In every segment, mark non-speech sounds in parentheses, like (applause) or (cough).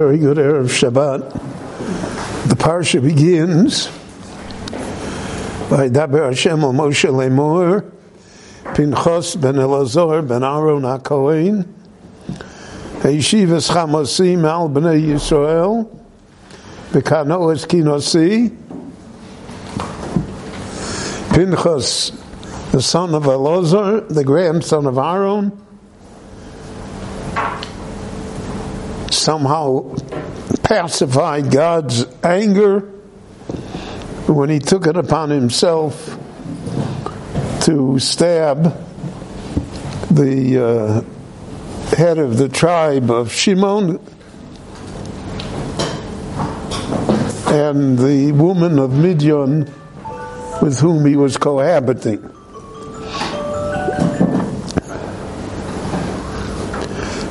Very good Erev Shabbat. The parsha begins by Daber Hashem Moshe Lemor, Pinchas ben Elazar ben Aaron HaKohen, Yeshivas Chamosim al Bnei Yisrael, Bekanoas Kinosi, Pinchas, the son of Elazar, the grandson of Aaron, somehow pacified God's anger when he took it upon himself to stab the uh, head of the tribe of Shimon and the woman of Midian with whom he was cohabiting.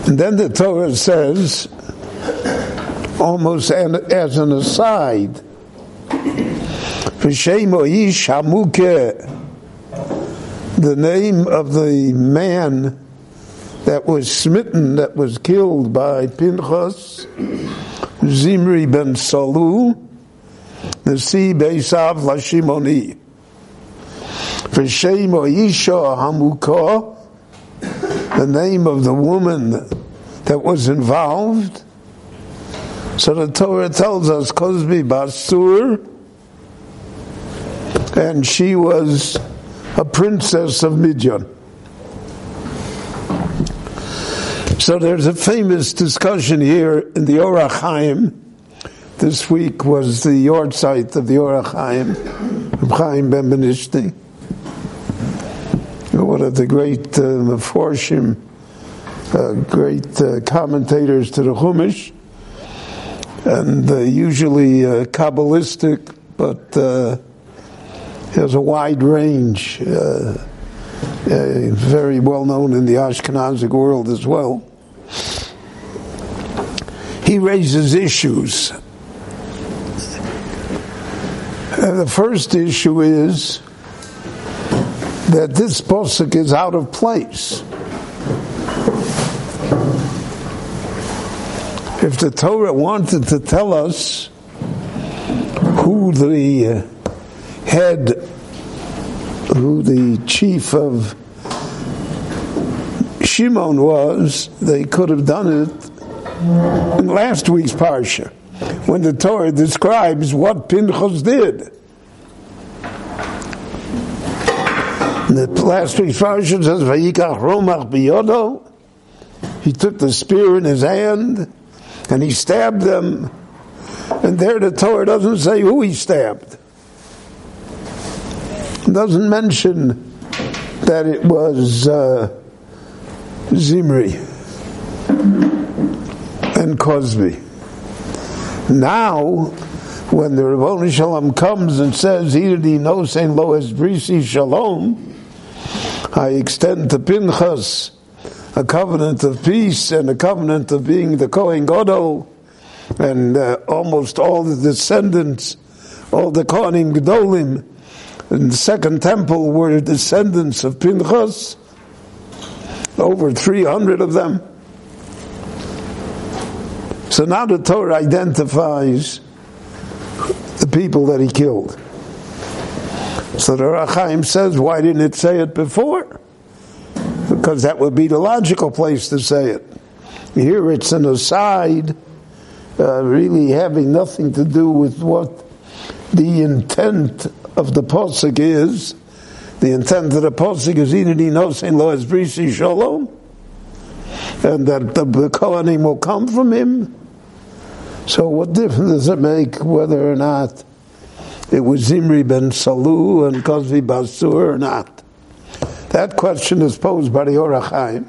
And then the Torah says, almost as an aside. The name of the man that was smitten, that was killed by Pinchas, Zimri ben Salu, the sea Beisav Lashimoni. V'shem Isha Hamukah, the name of the woman that was involved, so the Torah tells us Kozbi Basur, and she was a princess of Midian. So there's a famous discussion here in the Or HaChaim. This week was the yahrzeit of the Or HaChaim, Chaim Ben Benishti, one of the great uh, Meforshim, uh, great uh, commentators to the Chumash and uh, usually uh, Kabbalistic, but uh, has a wide range, uh, uh, very well known in the Ashkenazic world as well. He raises issues. And the first issue is that this posuk is out of place. If the Torah wanted to tell us who the uh, head, who the chief of Shimon was, they could have done it in last week's parsha, when the Torah describes what Pinchas did. the last week's parsha says, "Vayikach romach biyodo." He took the spear in his hand and he stabbed them. And there the Torah doesn't say who he stabbed. It doesn't mention that it was uh, Zimri and Kozbi. Now, when the Rabboni Shalom comes and says, Irdi no sein lo es brisi shalom, I extend to Pinchas a covenant of peace and a covenant of being the Kohen Gadol, and uh, almost all the descendants, all the Kohanim Gedolim in the second temple were descendants of Pinchas, over 300 of them. So now the Torah identifies the people that he killed. So the Or HaChaim says, why didn't it say it before? Because that would be the logical place to say it. Here it's an aside, uh, really having nothing to do with what the intent of the posuk is. The intent of the posuk is Inadi Nosein Lo Brisi Shalom, and that the, the Kohanim will come from him. So what difference does it make whether or not it was Zimri ben Salu and Kozbi Basur or not? That question is posed by the Or HaChaim.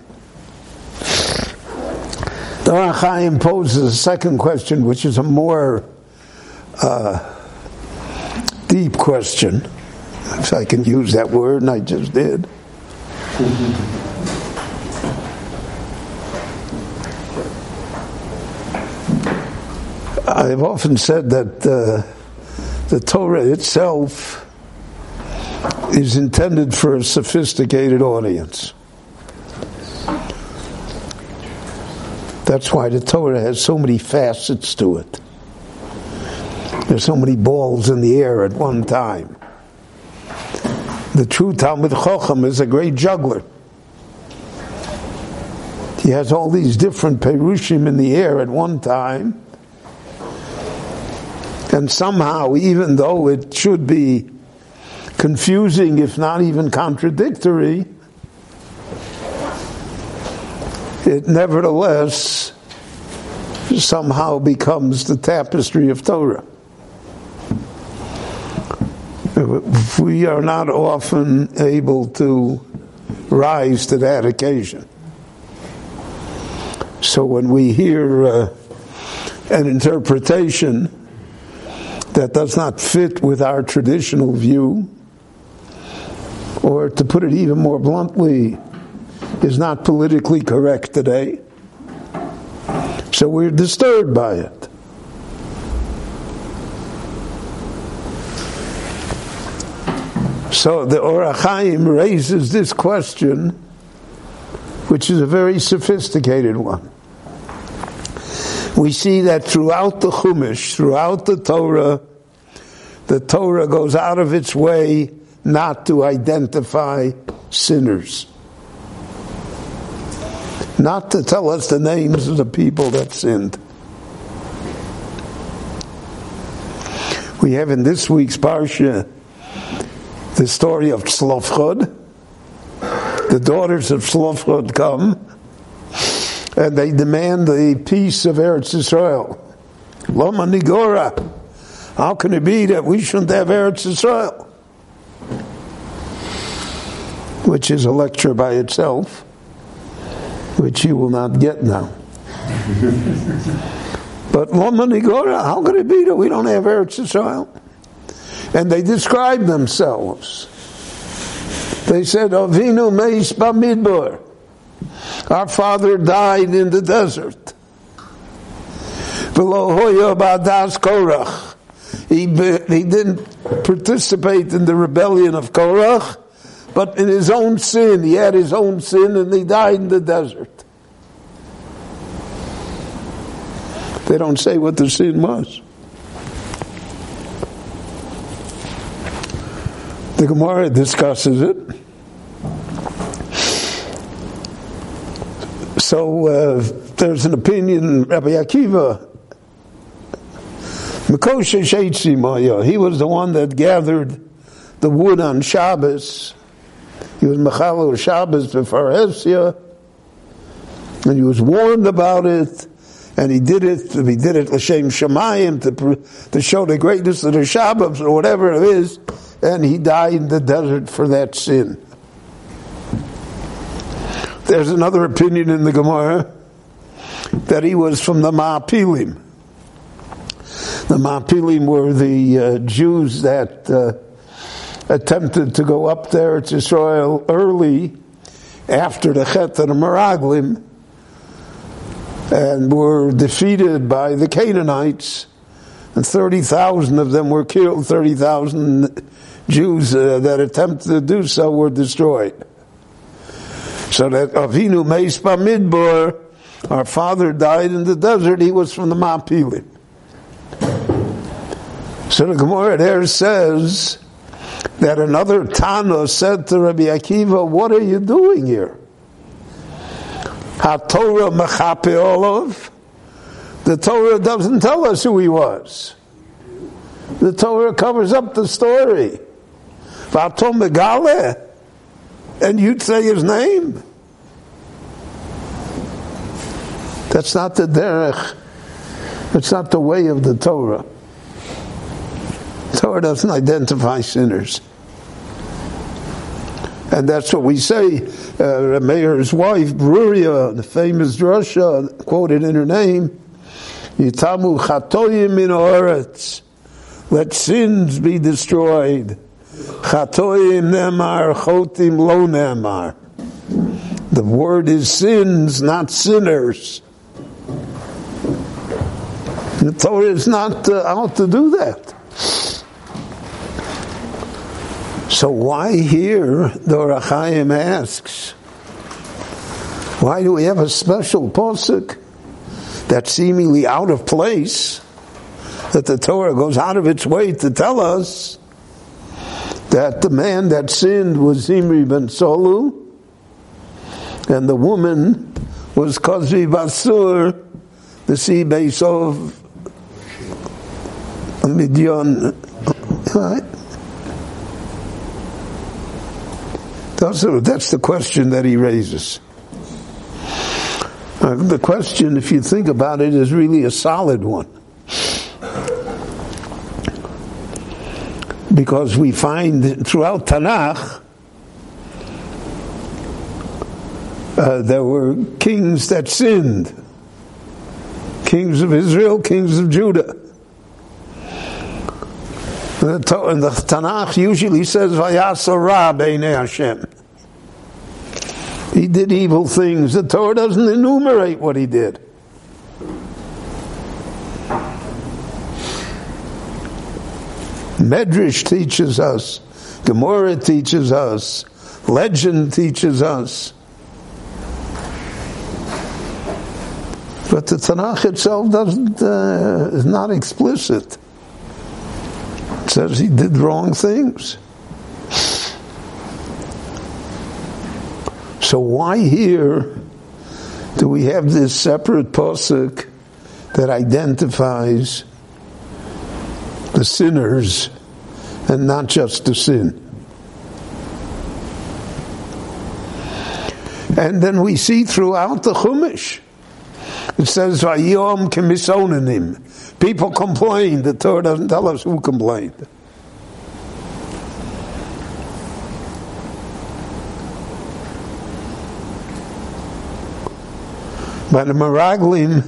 The Or HaChaim poses a second question, which is a more uh, deep question, if I can use that word, and I just did. I've often said that uh, the Torah itself is intended for a sophisticated audience. That's why the Torah has so many facets to it. There's so many balls in the air at one time. The true Talmud Chochem is a great juggler. He has all these different perushim in the air at one time. And somehow, even though it should be confusing, if not even contradictory, it nevertheless somehow becomes the tapestry of Torah. We are not often able to rise to that occasion. So when we hear uh, an interpretation that does not fit with our traditional view, or to put it even more bluntly, is not politically correct today. So we're disturbed by it. So the Or HaChaim raises this question, which is a very sophisticated one. We see that throughout the Chumash, throughout the Torah, the Torah goes out of its way not to identify sinners. Not to tell us the names of the people that sinned. We have in this week's Parsha the story of Tzlofchad. The daughters of Tzlofchad come and they demand the peace of Eretz Israel. Loma Nigora. How can it be that we shouldn't have Eretz Israel? Which is a lecture by itself, which you will not get now. (laughs) but Lomanigora, how could it be that we don't have Eretz Israel? And they describe themselves. They said, Avinu Meis Bamidbar. Our father died in the desert. Below Hoya Badas Korach. He, he didn't participate in the rebellion of Korach, but in his own sin. He had his own sin and he died in the desert. They don't say what the sin was. The Gemara discusses it. So uh, there's an opinion, Rabbi Akiva He was the one that gathered the wood on Shabbos. He was Mechalel Shabbos before Hesia, and he was warned about it, and he did it. He did it l'shem Shemayim to to show the greatness of the Shabbos or whatever it is, and he died in the desert for that sin. There's another opinion in the Gemara that he was from the Ma'apilim. The Mapilim were the uh, Jews that uh, attempted to go up there to Israel early after the Chet and the Meraglim and were defeated by the Canaanites. And 30,000 of them were killed, 30,000 Jews uh, that attempted to do so were destroyed. So that Avinu Meis Midbar, our father died in the desert, he was from the Mapilim. So the Gemara there says that another Tana said to Rabbi Akiva, what are you doing here? HaTorah mechape olav. The Torah doesn't tell us who he was. The Torah covers up the story. And you'd say his name. That's not the derech. It's not the way of the Torah. Torah doesn't identify sinners. And that's what we say. Uh, Meir's wife, Bruria, the famous drasha, quoted in her name, Yitamu chatoyim in oretz. Let sins be destroyed. Chatoyim nemar, chotim lo nemar. The word is sins, not sinners. The Torah is not uh, out to do that. So why here the Or HaChaim asks, why do we have a special posuk that's seemingly out of place, that the Torah goes out of its way to tell us that the man that sinned was Zimri ben Solu, and the woman was Kozbi Basur, the sea base of Midian. Right? That's the question that he raises. Uh, the question, if you think about it, is really a solid one. Because we find throughout Tanakh, uh, there were kings that sinned kings of Israel, kings of Judah. And the Tanakh usually says, Vayasara Hashem. He did evil things. The Torah doesn't enumerate what he did. Medrash teaches us, Gemara teaches us, legend teaches us. But the Tanakh itself doesn't uh, is not explicit. Says he did wrong things. So why here do we have this separate posuk that identifies the sinners and not just the sin? And then we see throughout the Chumash it says, Vayom kemisonanim. People complain. The Torah doesn't tell us who complained. But the Meraglim,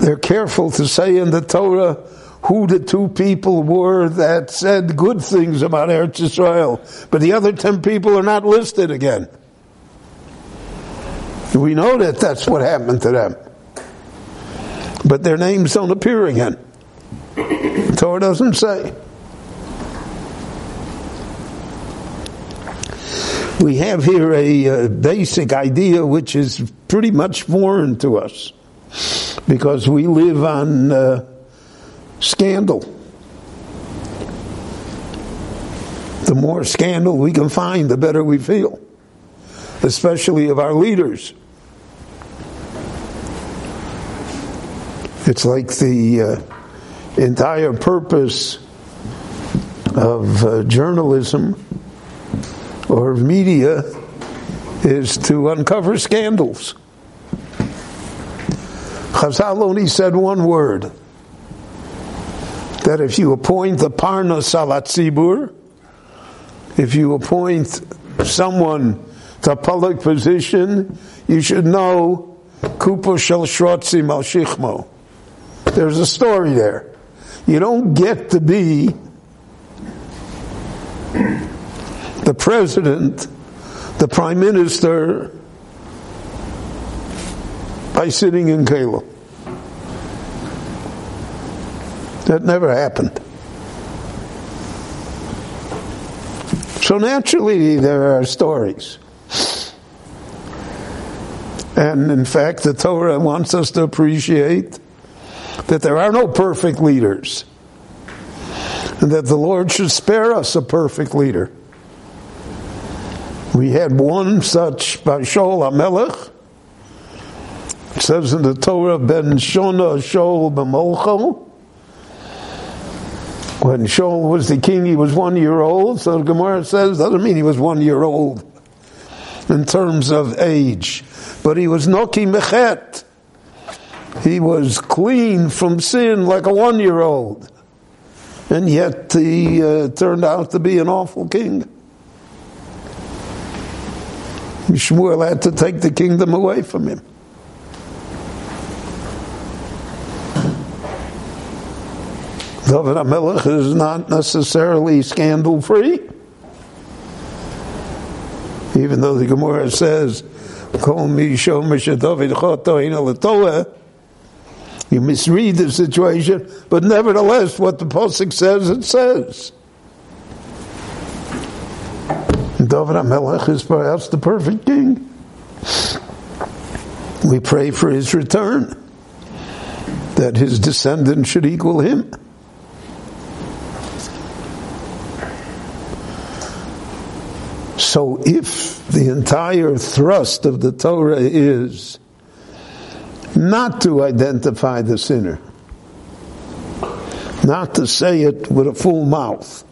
they're careful to say in the Torah who the two people were that said good things about Eretz Israel. But the other ten people are not listed again. We know that that's what happened to them. But their names don't appear again. Torah doesn't say. We have here a, a uh, basic idea which is pretty much foreign to us because we live on uh, scandal. The more scandal we can find, the better we feel, especially of our leaders. It's like the uh, entire purpose of uh, journalism or of media is to uncover scandals. Chazal only said one word that if you appoint the Parna Salatzibur, if you appoint someone to a public position, you should know Kupo Shel Shrotzi Malshichmo. There's a story there. You don't get to be the president, the prime minister, by sitting in Kalo. That never happened. So naturally, there are stories. And in fact, the Torah wants us to appreciate that there are no perfect leaders, and that the Lord should spare us a perfect leader. We had one such by Shaul HaMelech. It says in the Torah, Ben Shona Shaul B'molcho. When Shaul was the king, he was one year old. So the Gemara says, doesn't mean he was one year old in terms of age. But he was Noki Mechet. He was clean from sin like a one year old. And yet he uh, turned out to be an awful king. Shmuel had to take the kingdom away from him. David HaMelech is not necessarily scandal free. Even though the Gemara says, Kol mi shomish David choto you misread the situation, but nevertheless, what the Pasuk says, it says. David HaMelech is perhaps the perfect king. We pray for his return. that his descendants should equal him. So if the entire thrust of the Torah is not to identify the sinner, not to say it with a full mouth,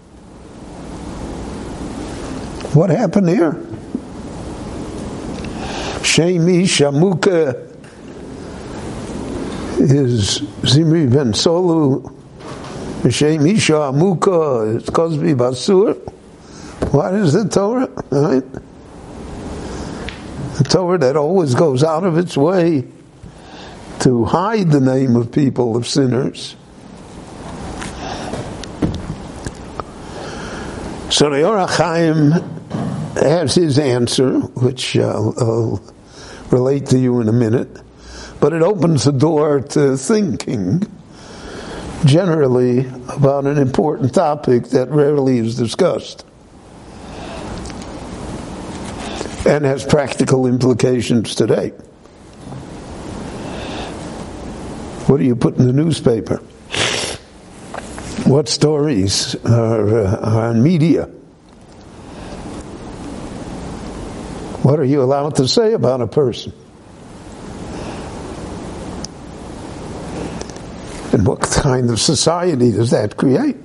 what happened here? Shemi Shamuka is Zimri ben Solu. Shemi Shamuka is Kozbi Basur. What is the Torah? Right? The Torah that always goes out of its way to hide the name of people, of sinners. So the HaChaim has his answer, which I'll, I'll relate to you in a minute, but it opens the door to thinking generally about an important topic that rarely is discussed. and has practical implications today. What do you put in the newspaper? What stories are, uh, are on media? What are you allowed to say about a person? And what kind of society does that create?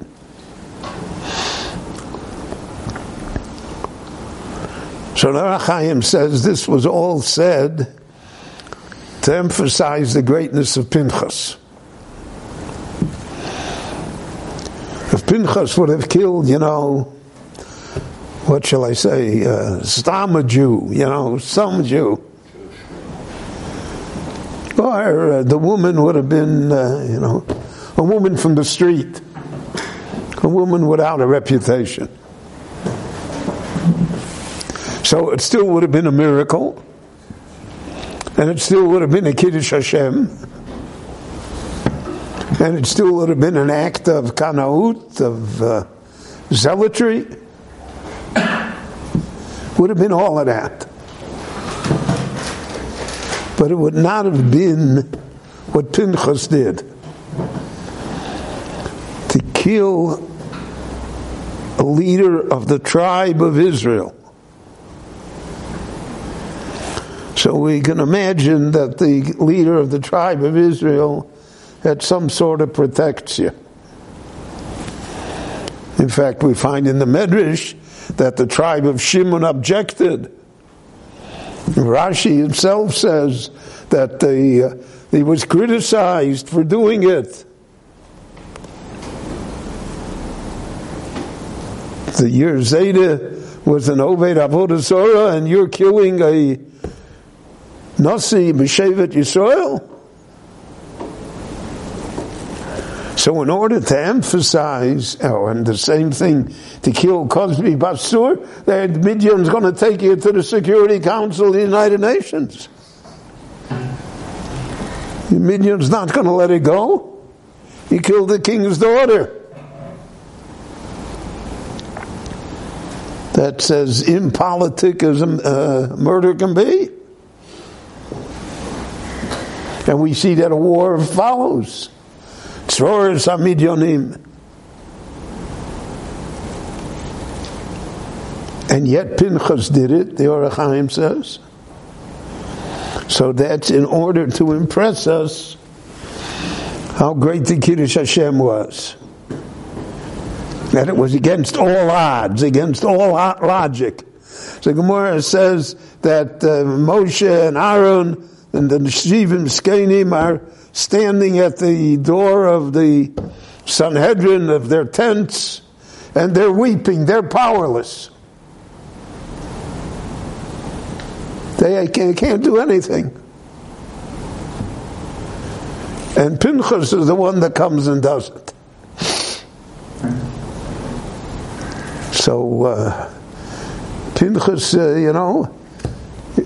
So Narachaim says this was all said to emphasize the greatness of Pinchas. If Pinchas would have killed, you know, what shall I say, uh, Stama Jew, you know, some Jew, or uh, the woman would have been, uh, you know, a woman from the street, a woman without a reputation. So it still would have been a miracle, and it still would have been a Kiddush Hashem, and it still would have been an act of kanaut, of uh, zealotry. Would have been all of that. But it would not have been what Pinchas did to kill a leader of the tribe of Israel So we can imagine that the leader of the tribe of Israel had some sort of protection. In fact, we find in the Medrash that the tribe of Shimon objected. Rashi himself says that the, uh, he was criticized for doing it. The year Zeta was an Oved Avodah and you're killing a Nasi B'Shevet Yisrael. So in order to emphasize, oh, and the same thing, to kill Kozbi Basur, that Midian's going to take you to the Security Council of the United Nations. Midian's not going to let it go. He killed the king's daughter. That's as impolitic as a uh, murder can be. And we see that a war follows. Tzror Samidyonim. And yet Pinchas did it, the Ohr HaChaim says. So that's in order to impress us how great the Kiddush Hashem was. That it was against all odds, against all logic. So Gemara says that uh, Moshe and Aaron and the Shivim Skenim are standing at the door of the Sanhedrin of their tents, and they're weeping, they're powerless. They can't, can't do anything. And Pinchas is the one that comes and does it. So, uh, Pinchas, uh, you know,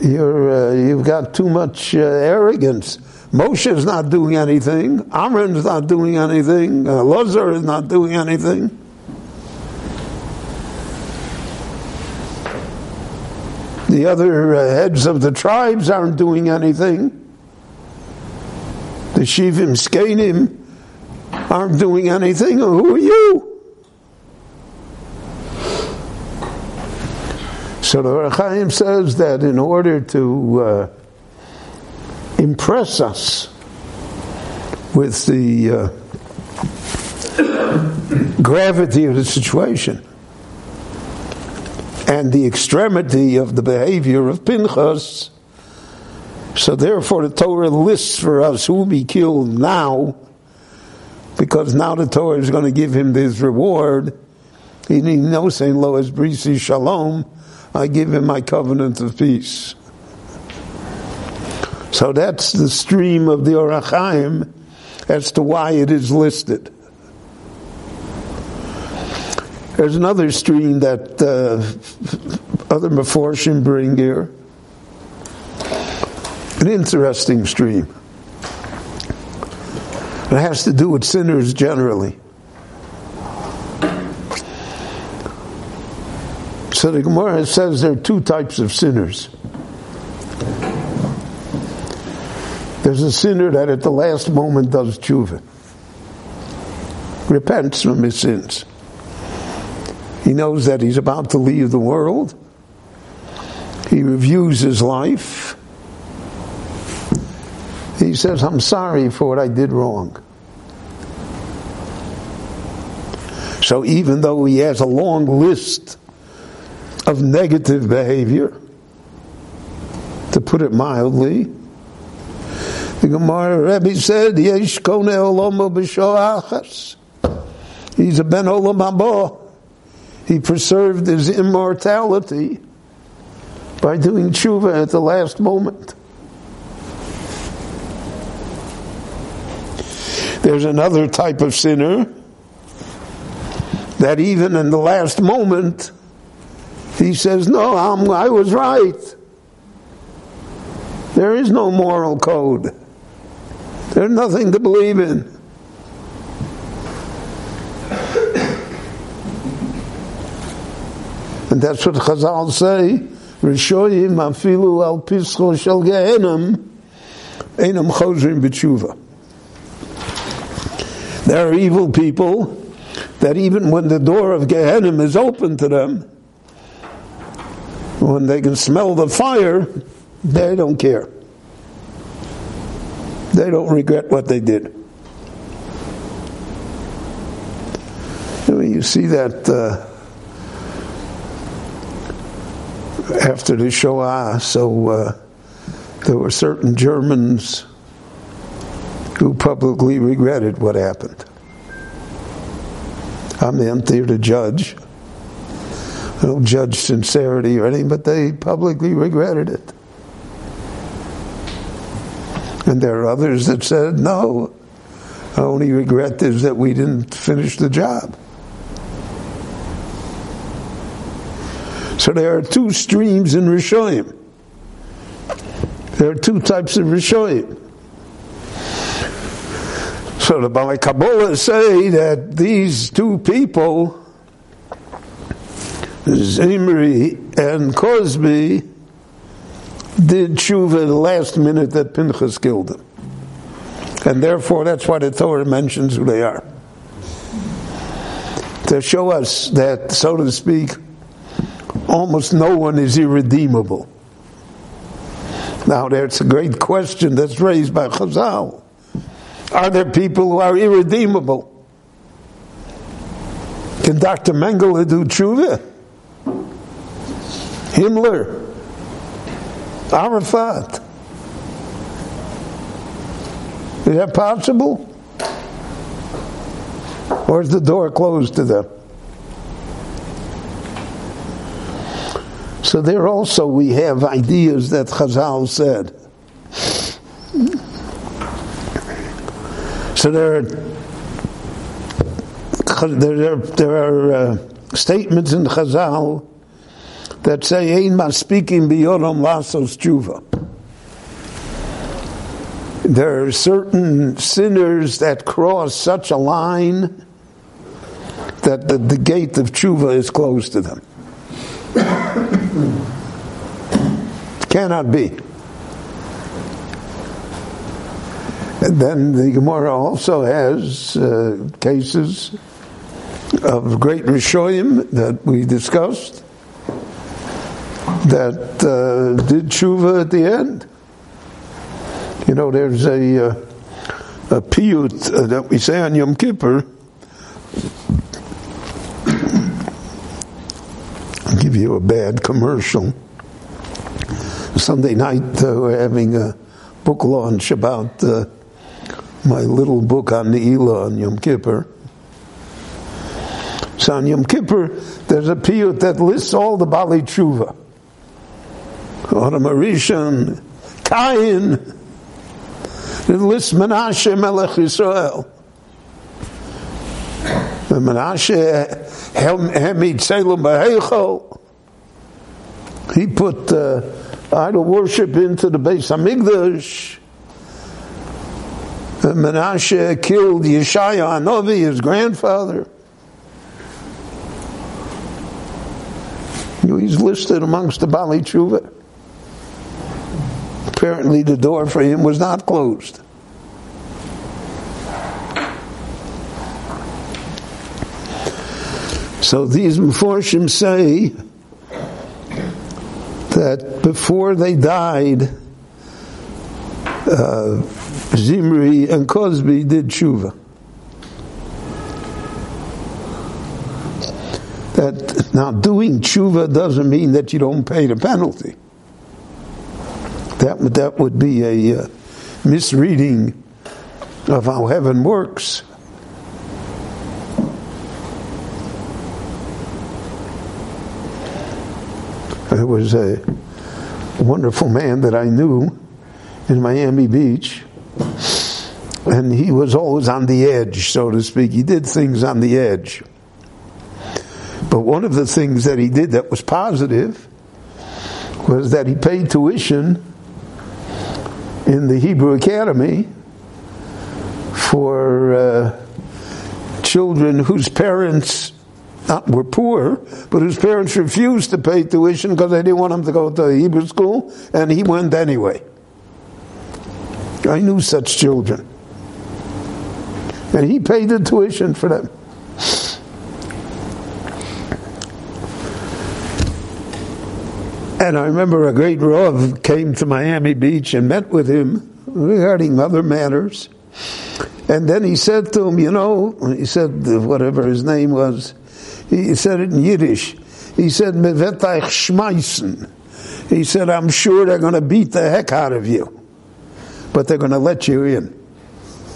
you're, uh, you've got too much uh, arrogance. Moshe's not doing anything. Amron's not doing anything. Uh, Lazar is not doing anything. The other uh, heads of the tribes aren't doing anything. The Shivim Skenim aren't doing anything. Who are you? So the Rechaim says that in order to uh, impress us with the uh, gravity of the situation and the extremity of the behavior of Pinchas, so therefore the Torah lists for us who will be killed now, because now the Torah is going to give him this reward. He knows saying, Lo es brisi shalom, I give him my covenant of peace. So that's the stream of the Or HaChaim as to why it is listed. There's another stream that uh, other Meforshim bring here. An interesting stream. It has to do with sinners generally. So the Gemara says there are two types of sinners. There's a sinner that at the last moment does tshuva, repents from his sins. He knows that he's about to leave the world. He reviews his life. He says, I'm sorry for what I did wrong. So even though he has a long list of negative behavior, to put it mildly, the Gemara Rebbe said, Yesh kone olomo b'shoachas. He's a ben olam haba. He preserved his immortality by doing tshuva at the last moment. There's another type of sinner that even in the last moment, he says, No, I'm, I was right. There is no moral code. There's nothing to believe in. And that's what Chazal say. Rishoyim afilu al pischo shel gehenim enam chozrim b'tshuva. There are evil people that even when the door of Gehenim is open to them, when they can smell the fire, they don't care. They don't regret what they did. You see that uh, after the Shoah, so uh, there were certain Germans who publicly regretted what happened. I'm the there to judge. I don't judge sincerity or anything, but they publicly regretted it. And there are others that said, no, our only regret is that we didn't finish the job. So there are two streams in Rishoyim. There are two types of Rishoyim. So the Bali Kabbalah say that these two people, Zimri and Kozbi, did tshuva the last minute that Pinchas killed them. And therefore, that's why the Torah mentions who they are. To show us that, so to speak, almost no one is irredeemable. Now, there's a great question that's raised by Chazal. Are there people who are irredeemable? Can Dr. Mengele do tshuva? Himmler? Arafat. Is that possible? Or is the door closed to them? So there also we have ideas that Chazal said. So there are there are, there are uh, statements in Chazal that say Ein speaking biyodom lasos tshuva. There are certain sinners that cross such a line that the, the gate of tshuva is closed to them. Cannot be. And then the Gemara also has uh, cases of great Rishoyim that we discussed that uh, did tshuva at the end. You know, there's a, uh, a piyut uh, that we say on Yom Kippur. I'll give you a bad commercial. Sunday night, uh, we're having a book launch about uh, my little book on the Ela on Yom Kippur. So on Yom Kippur, there's a piyut that lists all the Bali Tshuva. Adam Arishon, Kain, it lists Menashe Melech Yisrael. Menashe Hemid Salem Beheichel. He put uh, idol worship into the base of Migdash. Menashe killed Yeshaya Anovi, his grandfather. He's listed amongst the Bali Tshuva. Apparently, the door for him was not closed. So these Meforshim say that before they died, uh, Zimri and Kozbi did tshuva. That now doing tshuva doesn't mean that you don't pay the penalty. That that would be a uh, misreading of how heaven works. There was a wonderful man that I knew in Miami Beach, and he was always on the edge, so to speak. He did things on the edge. But one of the things that he did that was positive was that he paid tuition in the Hebrew Academy for uh, children whose parents not were poor, but whose parents refused to pay tuition because they didn't want him to go to Hebrew school, and he went anyway. I knew such children. And he paid the tuition for them. And I remember a great Rav came to Miami Beach and met with him regarding other matters. And then he said to him, you know, he said whatever his name was, he said it in Yiddish. He said. He said, I'm sure they're going to beat the heck out of you, but they're going to let you in. (laughs)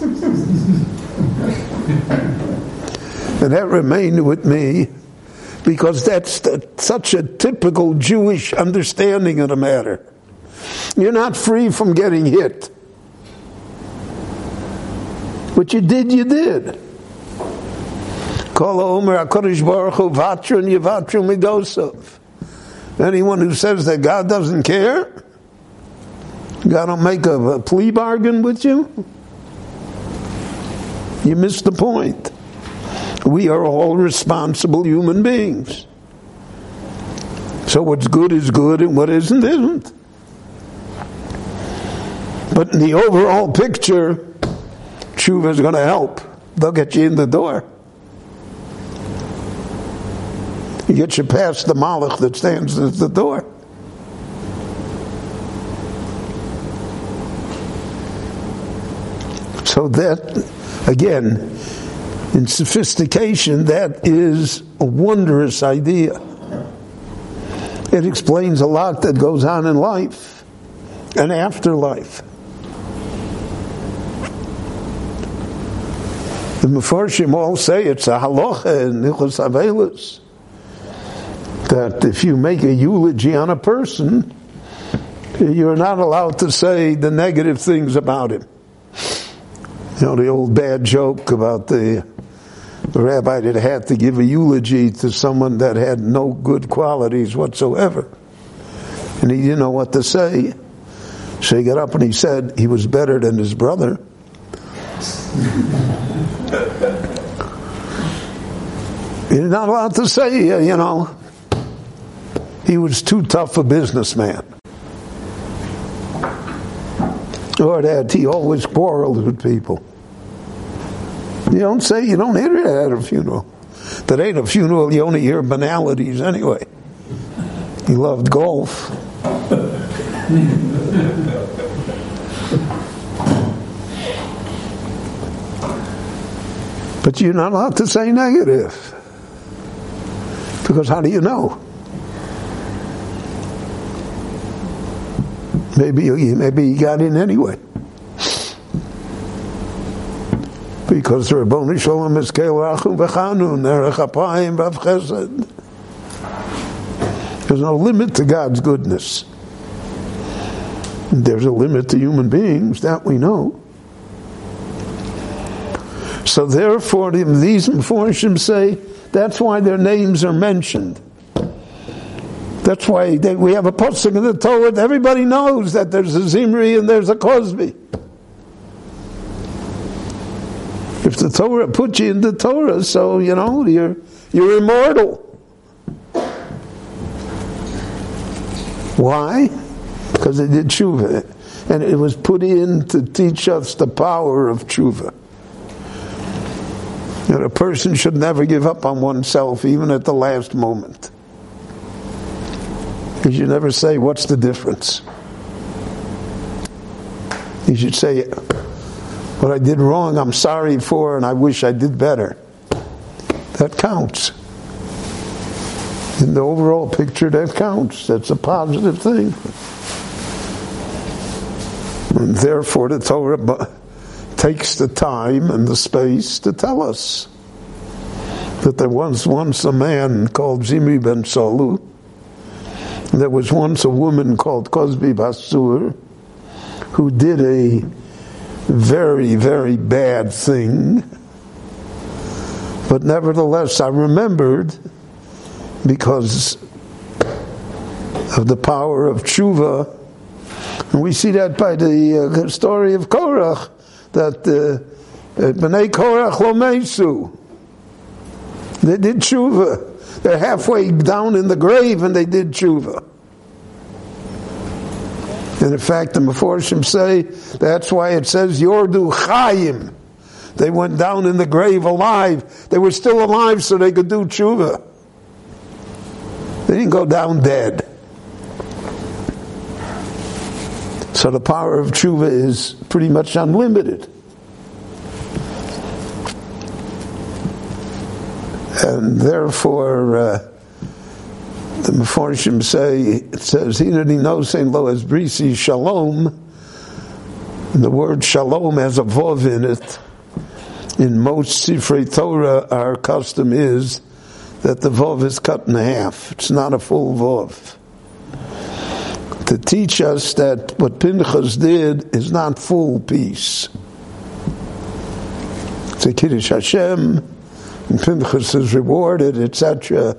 and that remained with me because that's the, such a typical Jewish understanding of the matter. You're not free from getting hit. What you did, you did. Anyone who says that God doesn't care, God will make a, a plea bargain with you, you missed the point. We are all responsible human beings. So what's good is good and what isn't isn't. But in the overall picture, tshuva is going to help. They'll get you in the door. You get you past the malach that stands at the door. So that, again, in sophistication, that is a wondrous idea. It explains a lot that goes on in life and afterlife. The Mefarshim all say it's a halacha in Nichos Avelis that if you make a eulogy on a person, you're not allowed to say the negative things about him. You know, the old bad joke about the the rabbi that had to give a eulogy to someone that had no good qualities whatsoever. And he didn't know what to say. So he got up and he said he was better than his brother. You're not allowed to say, uh, you know, he was too tough a businessman. Or that he always quarreled with people. You don't say, you don't hear it at a funeral. That ain't a funeral, you only hear banalities anyway. He loved golf. but you're not allowed to say negative. Because how do you know? Maybe maybe he got in anyway. Because Ribono Shel Olam is Rachum V'chanun, Erech Apayim V'rav Chesed. There's no limit to God's goodness. There's a limit to human beings, that we know. So therefore, these Meforshim say that's why their names are mentioned. That's why they, we have a posting in the Torah. Everybody knows that there's a Zimri and there's a Kozbi. If the Torah put you in the Torah, so you know you're you're immortal. Why? Because they did tshuva, and it was put in to teach us the power of tshuva. That a person should never give up on oneself, even at the last moment. Because You never say, What's the difference? You should say, What I did wrong, I'm sorry for, and I wish I did better. That counts. In the overall picture, that counts. That's a positive thing. And therefore, the Torah takes the time and the space to tell us that there was once a man called Zimri ben Salu there was once a woman called Kozbi bas Tzur who did a very, very bad thing. But nevertheless, I remembered because of the power of tshuva. And we see that by the uh, story of Korach, that uh, uh B'nai Korach lo They did tshuva. They're halfway down in the grave and they did tshuva. And in fact, the Meforshim say that's why it says Yordu Chaim. They went down in the grave alive. They were still alive so they could do tshuva. They didn't go down dead. So the power of tshuva is pretty much unlimited. and therefore uh, the Meforshim say it says Hinani Nosein Lo as Brisi Shalom. And the word Shalom has a vov in it. In most Sifrei Torah, our custom is that the vov is cut in half. It's not a full vov. To teach us that what Pinchas did is not full peace. It's a Kiddush Hashem, and Pinchas is rewarded, etc.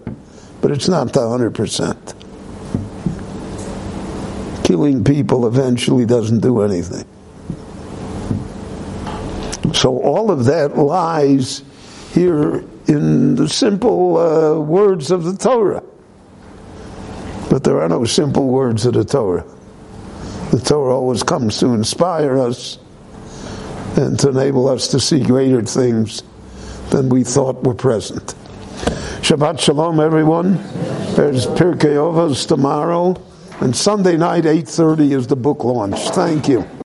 But it's not the hundred percent. Killing people eventually doesn't do anything. So all of that lies here in the simple uh, words of the Torah. But there are no simple words of the Torah. The Torah always comes to inspire us and to enable us to see greater things than we thought were present. Shabbat Shalom, everyone. There's Pirkei Avos tomorrow, and Sunday night, 8.30 is the book launch. Thank you.